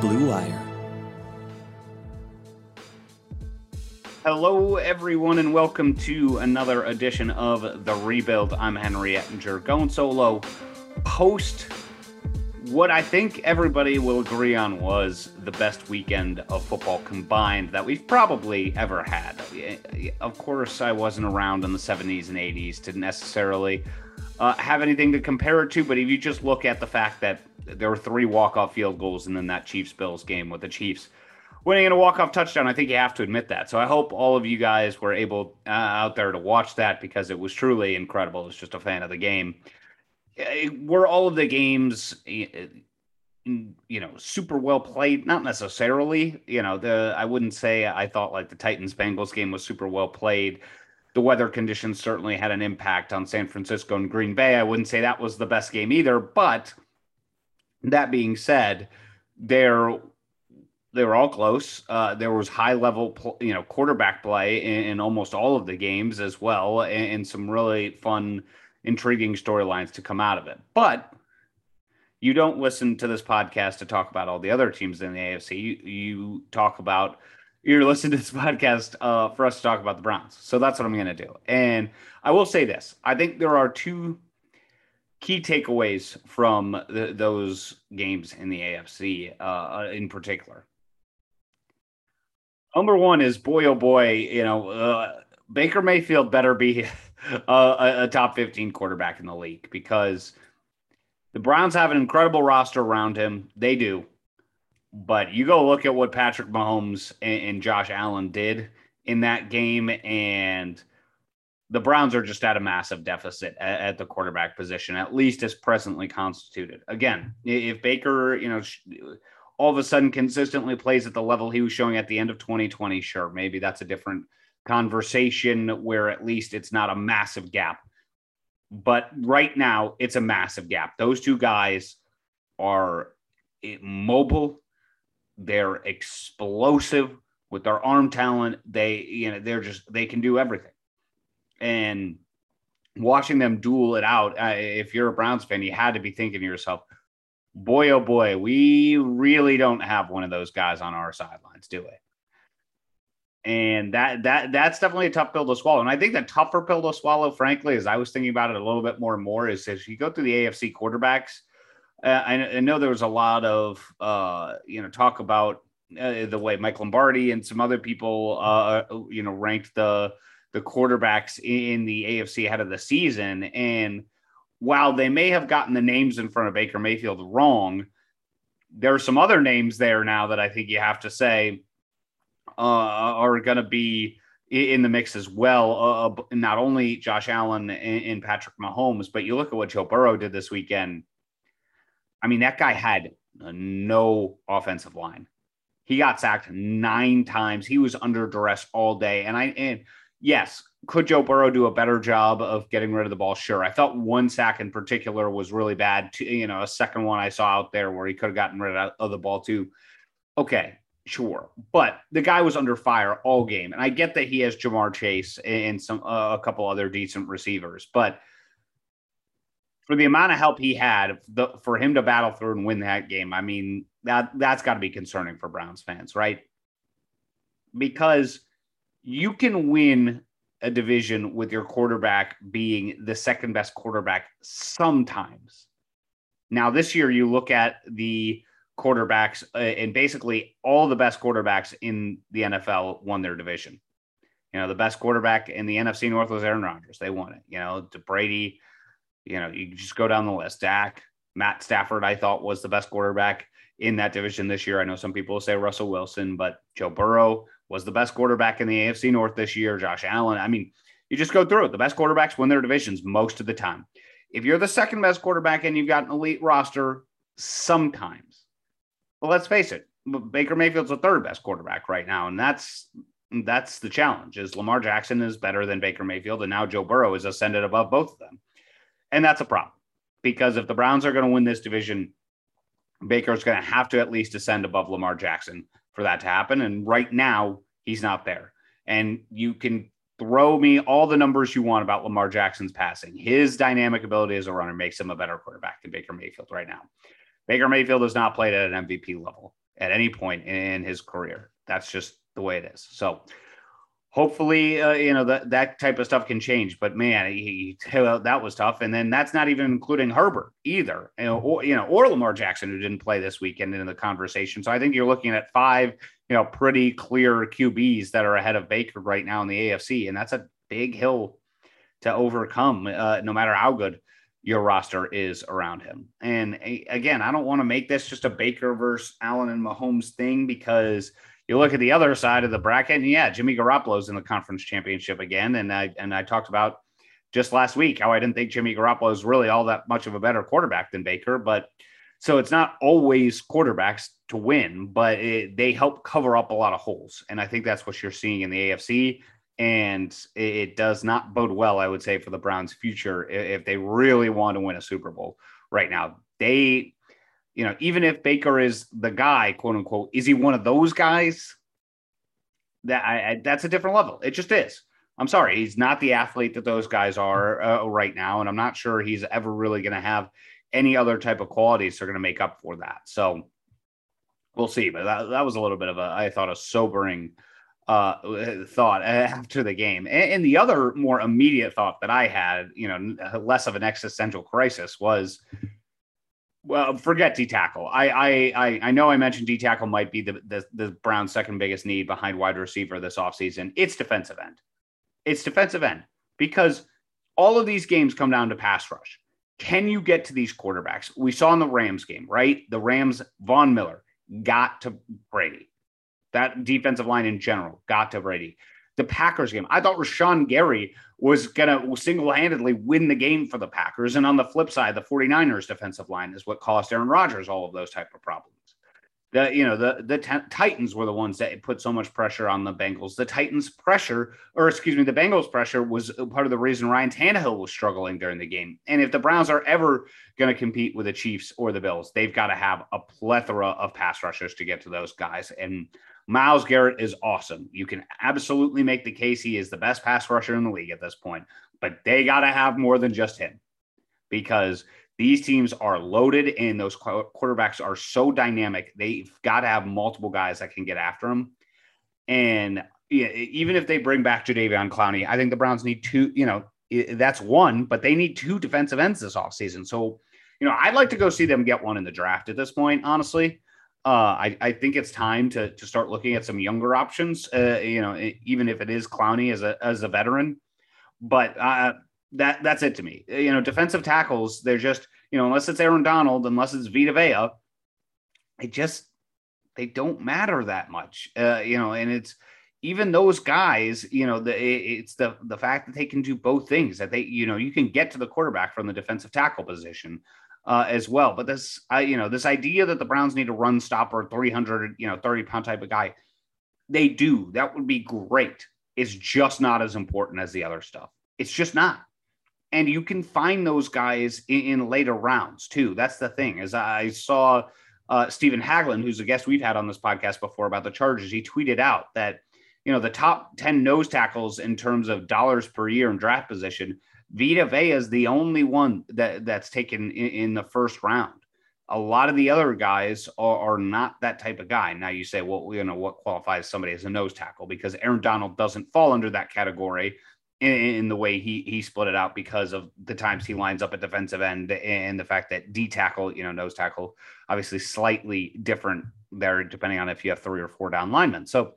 Blue Wire. Hello, everyone, and welcome to another edition of The Rebuild. I'm Henry Ettinger, going solo post what I think everybody will agree on was the best weekend of football combined that we've probably ever had. Of course, I wasn't around in the 70s and 80s to necessarily uh, have anything to compare it to, but if you just look at the fact that there were three walk-off field goals and then that Chiefs Bills game with the Chiefs winning in a walk-off touchdown, I think you have to admit that. So I hope all of you guys were able uh, out there to watch that because it was truly incredible. I was just a fan of the game were all of the games you know super well played not necessarily you know the i wouldn't say i thought like the titans bengals game was super well played the weather conditions certainly had an impact on san francisco and green bay i wouldn't say that was the best game either but that being said there they were all close uh, there was high level you know quarterback play in, in, almost all of the games as well and, and some really fun intriguing storylines to come out of it. But you don't listen to this podcast to talk about all the other teams in the AFC. You, you talk about you're listening to this podcast uh, for us to talk about the Browns. So that's what I'm going to do. And I will say this: I think there are two key takeaways from the, those games in the AFC, uh, in particular. Number one is boy, oh boy, you know, uh, Baker Mayfield better be a, a top 15 quarterback in the league because the Browns have an incredible roster around him. They do. But you go look at what Patrick Mahomes and, and Josh Allen did in that game, and the Browns are just at a massive deficit at, at, the quarterback position, at least as presently constituted. Again, if Baker, you know, all of a sudden consistently plays at the level he was showing at the end of 2020, sure, maybe that's a different conversation where at least it's not a massive gap. But right now, it's a massive gap. Those two guys are mobile, they're explosive with their arm talent. They, you know, they're just, they can do everything. And watching them duel it out, uh, if you're a Browns fan, you had to be thinking to yourself, boy, oh boy, we really don't have one of those guys on our sidelines, do we? and that that that's definitely a tough pill to swallow. And I think the tougher pill to swallow, frankly, as I was thinking about it a little bit more and more, is as you go through the AFC quarterbacks. Uh, I, I, know there was a lot of uh, you know talk about uh, the way Mike Lombardi and some other people uh, you know ranked the the quarterbacks in the AFC ahead of the season, and while they may have gotten the names in front of Baker Mayfield wrong, there are some other names there now that I think you have to say uh, are going to be in the mix as well. Uh, uh not only Josh Allen and, and, Patrick Mahomes, but you look at what Joe Burrow did this weekend. I mean, that guy had no offensive line. He got sacked nine times. He was under duress all day. And I and yes, could Joe Burrow do a better job of getting rid of the ball? Sure. I thought one sack in particular was really bad. You know, a second one I saw out there where he could have gotten rid of the ball too. Okay, Sure, but the guy was under fire all game, and I get that he has Ja'Marr Chase and some uh, a couple other decent receivers, but for the amount of help he had, the, for him to battle through and win that game, I mean that that's got to be concerning for Browns fans, right? Because you can win a division with your quarterback being the second best quarterback sometimes. Now, this year, you look at the quarterbacks, uh, and basically all the best quarterbacks in the NFL won their division. You know, the best quarterback in the NFC North was Aaron Rodgers. They won it. You know, Tom Brady, you know, you just go down the list. Dak, Matt Stafford, I thought was the best quarterback in that division this year. I know some people say Russell Wilson, but Joe Burrow was the best quarterback in the AFC North this year. Josh Allen. I mean, you just go through it. The best quarterbacks win their divisions most of the time. If you're the second best quarterback and you've got an elite roster, sometimes well, let's face it, Baker Mayfield's the third best quarterback right now, and that's that's the challenge. Is Lamar Jackson is better than Baker Mayfield, and now Joe Burrow is ascended above both of them, and that's a problem because if the Browns are going to win this division, Baker's going to have to at least ascend above Lamar Jackson for that to happen, and right now he's not there. And you can throw me all the numbers you want about Lamar Jackson's passing. His dynamic ability as a runner makes him a better quarterback than Baker Mayfield right now. Baker Mayfield has not played at an MVP level. at any point in his career. That's just the way it is. So hopefully, uh, you know, that, that type of stuff can change. But man, he, he, that was tough. And then that's not even including Herbert either, you know, or, you know, or Lamar Jackson, who didn't play this weekend in the conversation. So I think you're looking at five, you know, pretty clear QBs that are ahead of Baker right now in the AFC. And that's a big hill to overcome, uh, no matter how good your roster is around him. And again, I don't want to make this just a Baker versus Allen and Mahomes thing because you look at the other side of the bracket, and yeah, Jimmy Garoppolo's in the conference championship again. And I and I talked about just last week how I didn't think Jimmy Garoppolo is really all that much of a better quarterback than Baker, but so it's not always quarterbacks to win, but it, they help cover up a lot of holes. And I think that's what you're seeing in the AFC and it does not bode well, I would say, for the Browns' future if they really want to win a Super Bowl right now. They, you know, even if Baker is the guy, quote unquote, is he one of those guys? That I, I that's a different level. It just is. I'm sorry, he's not the athlete that those guys are uh, right now, and I'm not sure he's ever really going to have any other type of qualities that are going to make up for that. So we'll see. But that, that was a little bit of a, I thought, a sobering uh, thought after the game. And, and, the other more immediate thought that I had, you know, less of an existential crisis was, well, forget D tackle. I, I I know I mentioned D tackle might be the, the the Browns' second biggest need behind wide receiver this offseason. It's defensive end. It's defensive end because all of these games come down to pass rush. Can you get to these quarterbacks? We saw in the Rams game, right? The Rams, Von Miller got to Brady that defensive line in general got to Brady. The Packers game, I thought Rashan Gary was going to single handedly win the game for the Packers. And on the flip side, the 49ers defensive line is what cost Aaron Rodgers all of those type of problems. The, you know, the, the t- Titans were the ones that put so much pressure on the Bengals. The Titans pressure, or excuse me, the Bengals pressure was part of the reason Ryan Tannehill was struggling during the game. And if the Browns are ever going to compete with the Chiefs or the Bills, they've got to have a plethora of pass rushers to get to those guys. And Myles Garrett is awesome. You can absolutely make the case he is the best pass rusher in the league at this point, but they got to have more than just him because these teams are loaded and those quarterbacks are so dynamic. They've got to have multiple guys that can get after them. And even if they bring back Jadeveon Clowney, I think the Browns need two, you know, that's one, but they need two defensive ends this offseason. So, you know, I'd like to go see them get one in the draft at this point, honestly. Uh, I, I think it's time to, to start looking at some younger options. Uh, you know, even if it is Clowney as a as a veteran, but uh, that that's it to me. You know, defensive tackles, they're just you know unless it's Aaron Donald, unless it's Vita Vea, it just they don't matter that much. Uh, you know, and it's even those guys. You know, the it's the the fact that they can do both things. That they you know you can get to the quarterback from the defensive tackle position uh, as well. But this, I, you know, this idea that the Browns need a run stopper, 300, you know, 30 pound type of guy, they do. That would be great. It's just not as important as the other stuff. It's just not. And you can find those guys in, in later rounds too. That's the thing. As I saw uh, Stephen Haglund, who's a guest we've had on this podcast before about the Chargers, he tweeted out that you know the top 10 nose tackles in terms of dollars per year in draft position Vita Vea is the only one that that's taken in, in, the first round. A lot of the other guys are, are, not that type of guy. Now you say, well, you know, what qualifies somebody as a nose tackle? Because Aaron Donald doesn't fall under that category in, in the way he he split it out because of the times he lines up at defensive end and the fact that D tackle, you know, nose tackle, obviously slightly different there depending on if you have three or four down linemen. So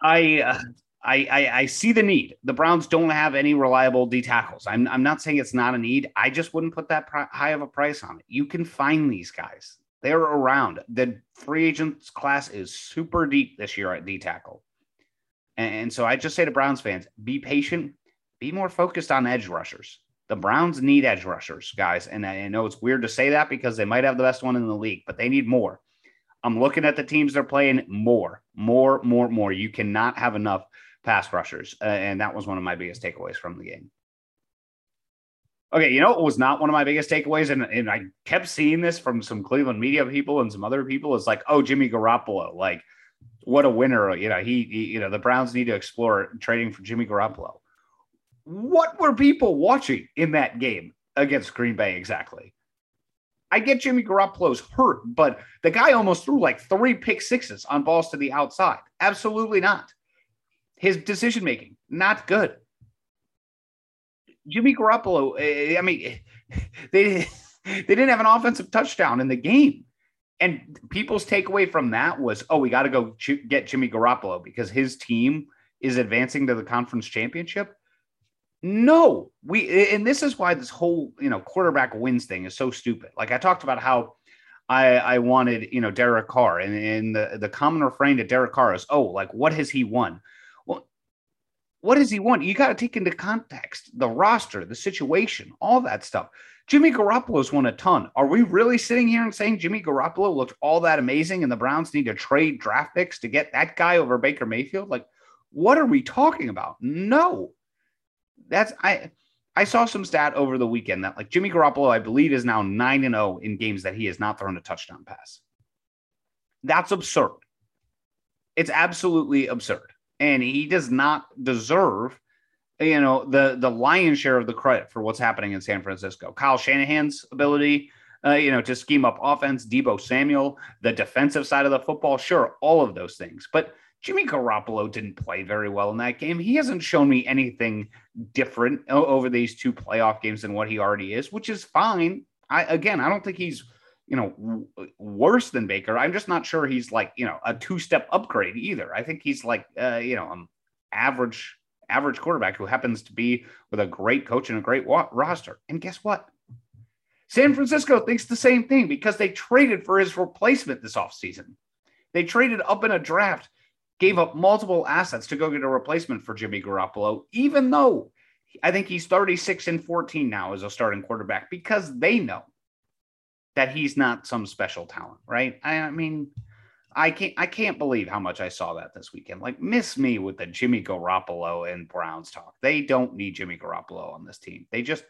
I uh, I, I, I see the need. The Browns don't have any reliable D tackles. I'm I'm not saying it's not a need. I just wouldn't put that high of a price on it. You can find these guys. They're around. The free agents class is super deep this year at D tackle. And, and so I just say to Browns fans, be patient, be more focused on edge rushers. The Browns need edge rushers, guys. And I know it's weird to say that because they might have the best one in the league, but they need more. I'm looking at the teams they're playing more, more, more, more. You cannot have enough pass rushers. Uh, and that was one of my biggest takeaways from the game. Okay, you know it was not one of my biggest takeaways, and, and I kept seeing this from some Cleveland media people and some other people. Is like, oh, Jimmy Garoppolo, like what a winner! You know, he, he, you know, the Browns need to explore trading for Jimmy Garoppolo. What were people watching in that game against Green Bay exactly? I get Jimmy Garoppolo's hurt, but the guy almost threw like three pick sixes on balls to the outside. Absolutely not. His decision making, not good. Jimmy Garoppolo, eh, I mean, they they didn't have an offensive touchdown in the game. And people's takeaway from that was, oh, we got to go get Jimmy Garoppolo because his team is advancing to the conference championship. No, we, and this is why this whole, you know, quarterback wins thing is so stupid. Like I talked about how I, I wanted, you know, Derek Carr, and, and the, the common refrain to Derek Carr is, oh, like what has he won? What does he want? You got to take into context the roster, the situation, all that stuff. Jimmy Garoppolo's won a ton. Are we really sitting here and saying Jimmy Garoppolo looked all that amazing and the Browns need to trade draft picks to get that guy over Baker Mayfield? Like, what are we talking about? No. That's I I saw some stat over the weekend that like Jimmy Garoppolo, I believe, is now 9 and 0 in games that he has not thrown a touchdown pass. That's absurd. It's absolutely absurd. And he does not deserve you know the the lion's share of the credit for what's happening in San Francisco. Kyle Shanahan's ability, uh, you know, to scheme up offense, Deebo Samuel, the defensive side of the football, sure, all of those things. But Jimmy Garoppolo didn't play very well in that game. He hasn't shown me anything different over these two playoff games than what he already is, which is fine. I again, I don't think he's you know worse than Baker. I'm just not sure he's like you know a two step upgrade either. I think he's like uh, you know an average average quarterback who happens to be with a great coach and a great wa- roster. And guess what? San Francisco thinks the same thing because they traded for his replacement this offseason. They traded up in a draft, gave up multiple assets to go get a replacement for Jimmy Garoppolo, even though I think he's 36 and 14 now as a starting quarterback because they know that he's not some special talent, right? I, I mean, I can't I can't believe how much I saw that this weekend. Like miss me with the Jimmy Garoppolo and Browns talk. They don't need Jimmy Garoppolo on this team. They just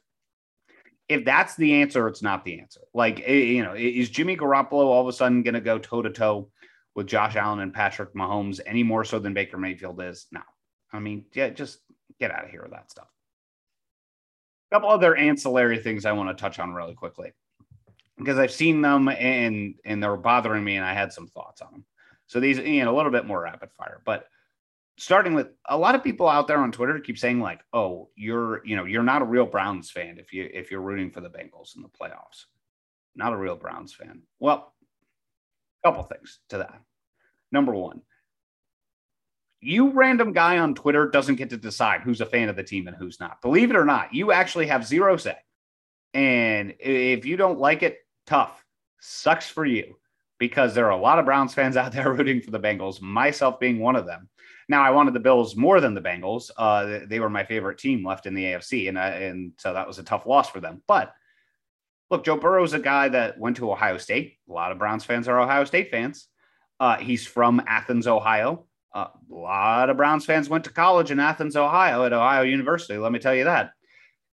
if that's the answer, it's not the answer. Like you know, is Jimmy Garoppolo all of a sudden going to go toe to toe with Josh Allen and Patrick Mahomes any more so than Baker Mayfield is? No. I mean, yeah, just get out of here with that stuff. A couple other ancillary things I want to touch on really quickly because I've seen them and and they're bothering me, and I had some thoughts on them. So these, you know, a little bit more rapid fire, but starting with a lot of people out there on Twitter keep saying like, "Oh, you're, you know, you're not a real Browns fan if you if you're rooting for the Bengals in the playoffs." Not a real Browns fan. Well, a couple things to that. Number one, you random guy on Twitter doesn't get to decide who's a fan of the team and who's not. Believe it or not, you actually have zero say. And if you don't like it, tough. Sucks for you because there are a lot of Browns fans out there rooting for the Bengals, myself being one of them. Now, I wanted the Bills more than the Bengals. Uh, they were my favorite team left in the AFC, and I, and so that was a tough loss for them. But look, Joe Burrow is a guy that went to Ohio State. A lot of Browns fans are Ohio State fans. Uh, he's from Athens, Ohio. Uh, a lot of Browns fans went to college in Athens, Ohio, at Ohio University. Let me tell you that.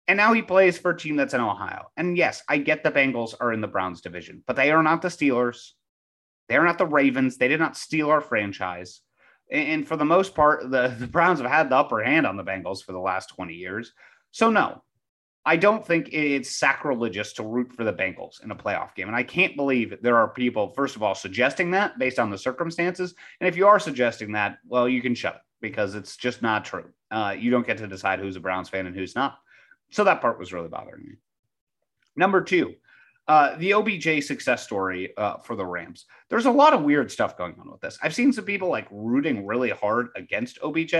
And now he plays for a team that's in Ohio. And yes, I get the Bengals are in the Browns division, but they are not the Steelers. They're not the Ravens. They did not steal our franchise. And for the most part, the, the Browns have had the upper hand on the Bengals for the last 20 years. So, no, I don't think it's sacrilegious to root for the Bengals in a playoff game. And I can't believe there are people, first of all, suggesting that based on the circumstances. And if you are suggesting that, well, you can shut it because it's just not true. Uh, you don't get to decide who's a Browns fan and who's not. So that part was really bothering me. Number two, uh, the OBJ success story uh, for the Rams. There's a lot of weird stuff going on with this. I've seen some people like rooting really hard against OBJ.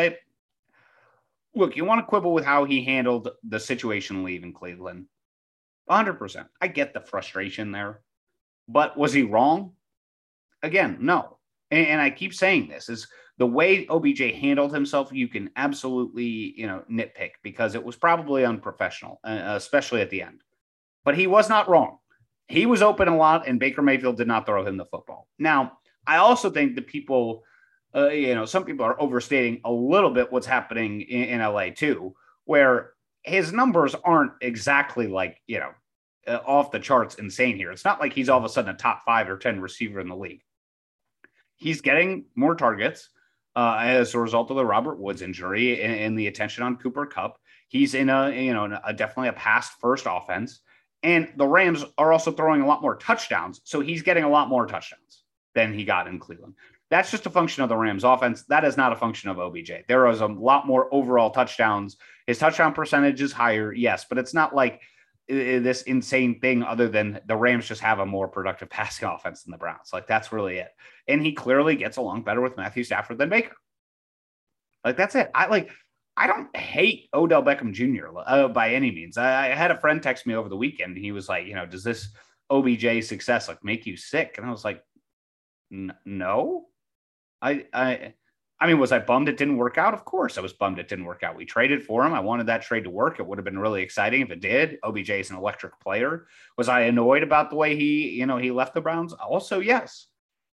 Look, you want to quibble with how he handled the situation leaving Cleveland. 100%. I get the frustration there. But was he wrong? Again, no. And, and I keep saying this is the way OBJ handled himself, you can absolutely, you know, nitpick because it was probably unprofessional, uh, especially at the end. But he was not wrong. He was open a lot, and Baker Mayfield did not throw him the football. Now, I also think that people, uh, you know, some people are overstating a little bit what's happening in, in LA too, where his numbers aren't exactly like, you know, uh, off the charts insane here. It's not like he's all of a sudden a top five or 10 receiver in the league. He's getting more targets uh, as a result of the Robert Woods injury and, and, the attention on Cooper Kupp. He's in a you know a, definitely a past first offense, And the Rams are also throwing a lot more touchdowns. So he's getting a lot more touchdowns than he got in Cleveland. That's just a function of the Rams offense. That is not a function of OBJ. There is a lot more overall touchdowns. His touchdown percentage is higher, yes, but it's not like this insane thing other than the Rams just have a more productive passing offense than the Browns. Like that's really it. And he clearly gets along better with Matthew Stafford than Baker. Like that's it. I like I don't hate Odell Beckham Jr. Uh, by any means. I, I, had a friend text me over the weekend. And he was like, you know, does this OBJ success like make you sick? And I was like, no. I I I mean, was I bummed it didn't work out? Of course, I was bummed it didn't work out. We traded for him. I wanted that trade to work. It would have been really exciting if it did. OBJ is an electric player. Was I annoyed about the way he, you know, he left the Browns? Also, yes.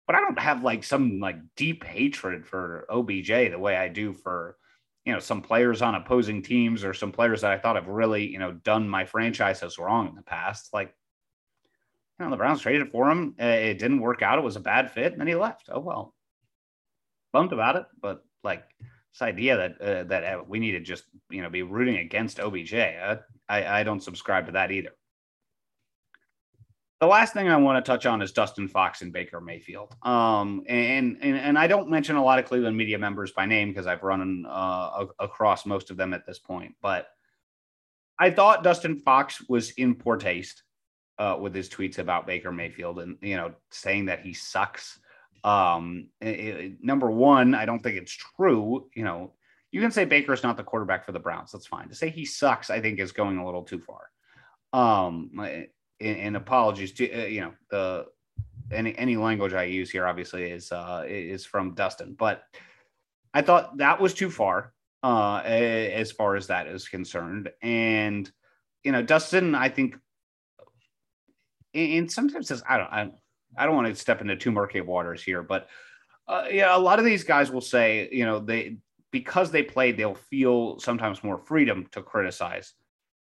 But I don't have like some like deep hatred for OBJ the way I do for, you know, some players on opposing teams or some players that I thought have really, you know, done my franchises wrong in the past. Like, you know, the Browns traded for him. It didn't work out. It was a bad fit, and then he left. Oh well bummed about it, but like this idea that uh, that uh, we need to just you know be rooting against OBJ, uh, I I don't subscribe to that either. The last thing I want to touch on is Dustin Fox and Baker Mayfield. Um, and, and, and I don't mention a lot of Cleveland media members by name because I've run uh, across most of them at this point. But I thought Dustin Fox was in poor taste uh, with his tweets about Baker Mayfield and, you know, saying that he sucks um, it, number one, I don't think it's true. You know, you can say Baker's not the quarterback for the Browns. That's fine. To say he sucks, I think, is going a little too far. Um, and, and apologies to uh, you know the any any language I use here obviously is uh is from Dustin, but I thought that was too far uh as far as that is concerned. And you know, Dustin, I think, and sometimes says I don't I I don't want to step into too murky waters here, but uh, yeah, a lot of these guys will say, you know, they because they played, they'll feel sometimes more freedom to criticize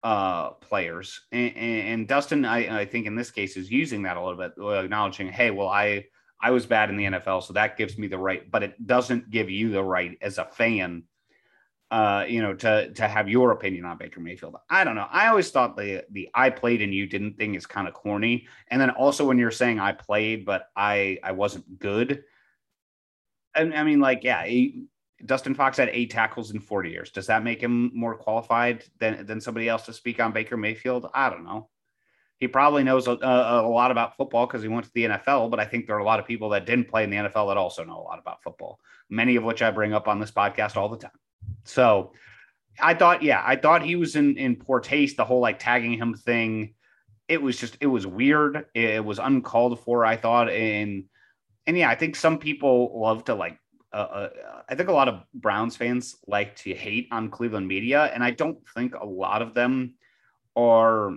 uh, players. And, and Dustin, I, I, think in this case, is using that a little bit, acknowledging, hey, well, I I was bad in the NFL, so that gives me the right, but it doesn't give you the right as a fan uh, you know, to to have your opinion on Baker Mayfield. I don't know. I always thought the the I played and you didn't thing is kind of corny. And then also when you're saying I played but I I wasn't good. I, I mean, like, yeah, he, Dustin Fox had eight tackles in 40 years. Does that make him more qualified than than somebody else to speak on Baker Mayfield? I don't know. He probably knows a, a, a lot about football because he went to the NFL, but I think there are a lot of people that didn't play in the NFL that also know a lot about football, many of which I bring up on this podcast all the time. So I thought, yeah, I thought he was in in poor taste. The whole like tagging him thing, it was just it was weird. It was uncalled for. I thought, and and yeah, I think some people love to like. Uh, uh, I think a lot of Browns fans like to hate on Cleveland media, and I don't think a lot of them are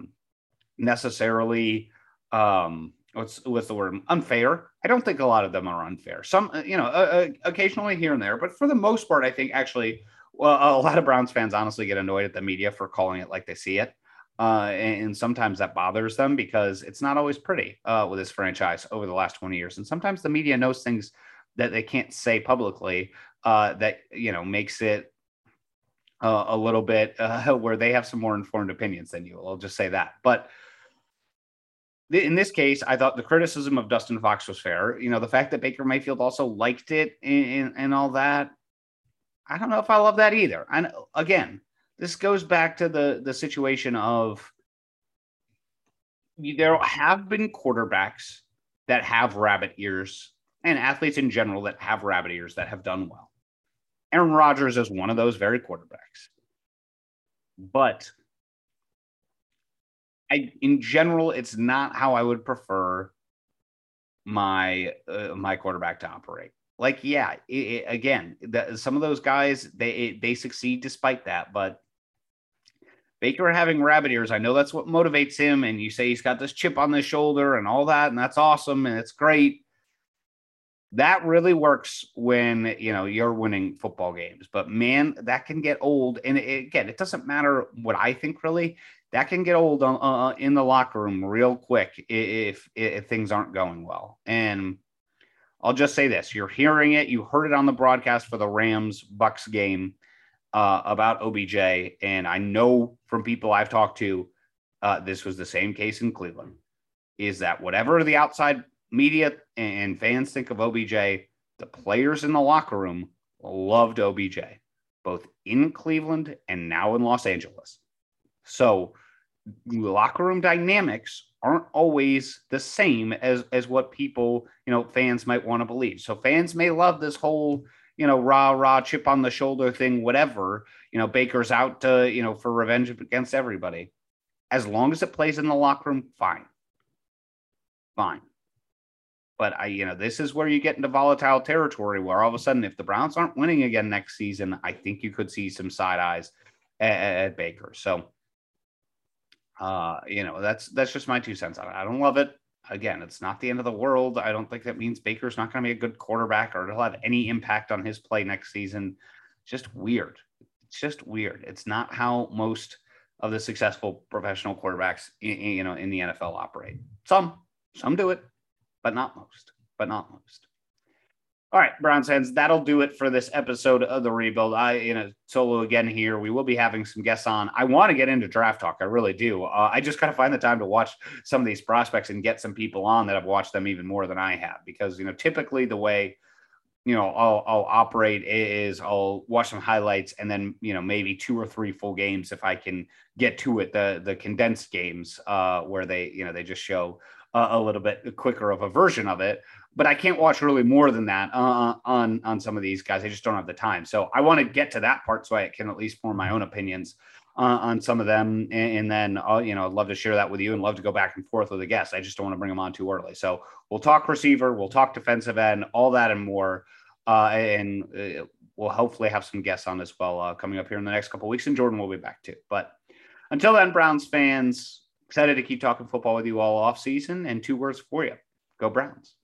necessarily um, what's what's the word unfair i don't think a lot of them are unfair some you know uh, occasionally here and there but for the most part i think actually well, a lot of Browns fans honestly get annoyed at the media for calling it like they see it. Uh, and, and, sometimes that bothers them because it's not always pretty uh, with this franchise over the last 20 years. And sometimes the media knows things that they can't say publicly uh, that, you know, makes it uh, a little bit uh, where they have some more informed opinions than you. I'll just say that. But in this case, I thought the criticism of Dustin Fox was fair. You know, the fact that Baker Mayfield also liked it and, and all that, I don't know if I love that either. And again, this goes back to the the situation of there have been quarterbacks that have rabbit ears and athletes in general that have rabbit ears that have done well. Aaron Rodgers is one of those very quarterbacks. But I in general it's not how I would prefer my uh, my quarterback to operate like yeah it, it, again the, some of those guys they it, they succeed despite that but baker having rabbit ears i know that's what motivates him and you say he's got this chip on his shoulder and all that and that's awesome and it's great. That really works when you know you're winning football games but man that can get old and again it doesn't matter what i think really that can get old uh, uh in the locker room real quick if, if, if things aren't going well and I'll just say this: you're hearing it. You heard it on the broadcast for the Rams Bucks game uh, about OBJ, and I know from people I've talked to, uh, this was the same case in Cleveland, is that whatever the outside media and fans think of OBJ, the players in the locker room loved OBJ, both in Cleveland and now in Los Angeles. So locker room dynamics aren't always the same as as what people you know fans might want to believe. So fans may love this whole you know rah rah chip on the shoulder thing whatever you know baker's out to you know for revenge against everybody. As long as it plays in the locker room fine. Fine. But i you know this is where you get into volatile territory where all of a sudden if the browns aren't winning again next season i think you could see some side eyes at, at baker. So uh, you know, that's that's just my two cents on it. I don't love it. Again, it's not the end of the world. I don't think that means Baker's not going to be a good quarterback or it'll have any impact on his play next season. just weird. It's just weird. It's not how most of the successful professional quarterbacks, you know, in the NFL operate. Some, some do it, but not most. But not most. All right, Browns fans, that'll do it for this episode of the rebuild. I, in a solo again here. We will be having some guests on. I want to get into draft talk. I really do. Uh, I just got to find the time to watch some of these prospects and get some people on that have watched them even more than I have. Because you know, typically the way you know I'll, I'll operate is I'll watch some highlights and then you know maybe two or three full games if I can get to it. The the condensed games uh, where they you know they just show a little bit quicker of a version of it but I can't watch really more than that uh, on on some of these guys. I just don't have the time. So I want to get to that part so I can at least form my own opinions uh, on some of them, and, and then I'll, you know I'd love to share that with you and love to go back and forth with the guests. I just don't want to bring them on too early. So we'll talk receiver, we'll talk defensive end, all that and more, uh, and uh, we'll hopefully have some guests on as well uh, coming up here in the next couple weeks. And Jordan will be back too. But until then, Browns fans, excited to keep talking football with you all off season. And two words for you: Go Browns.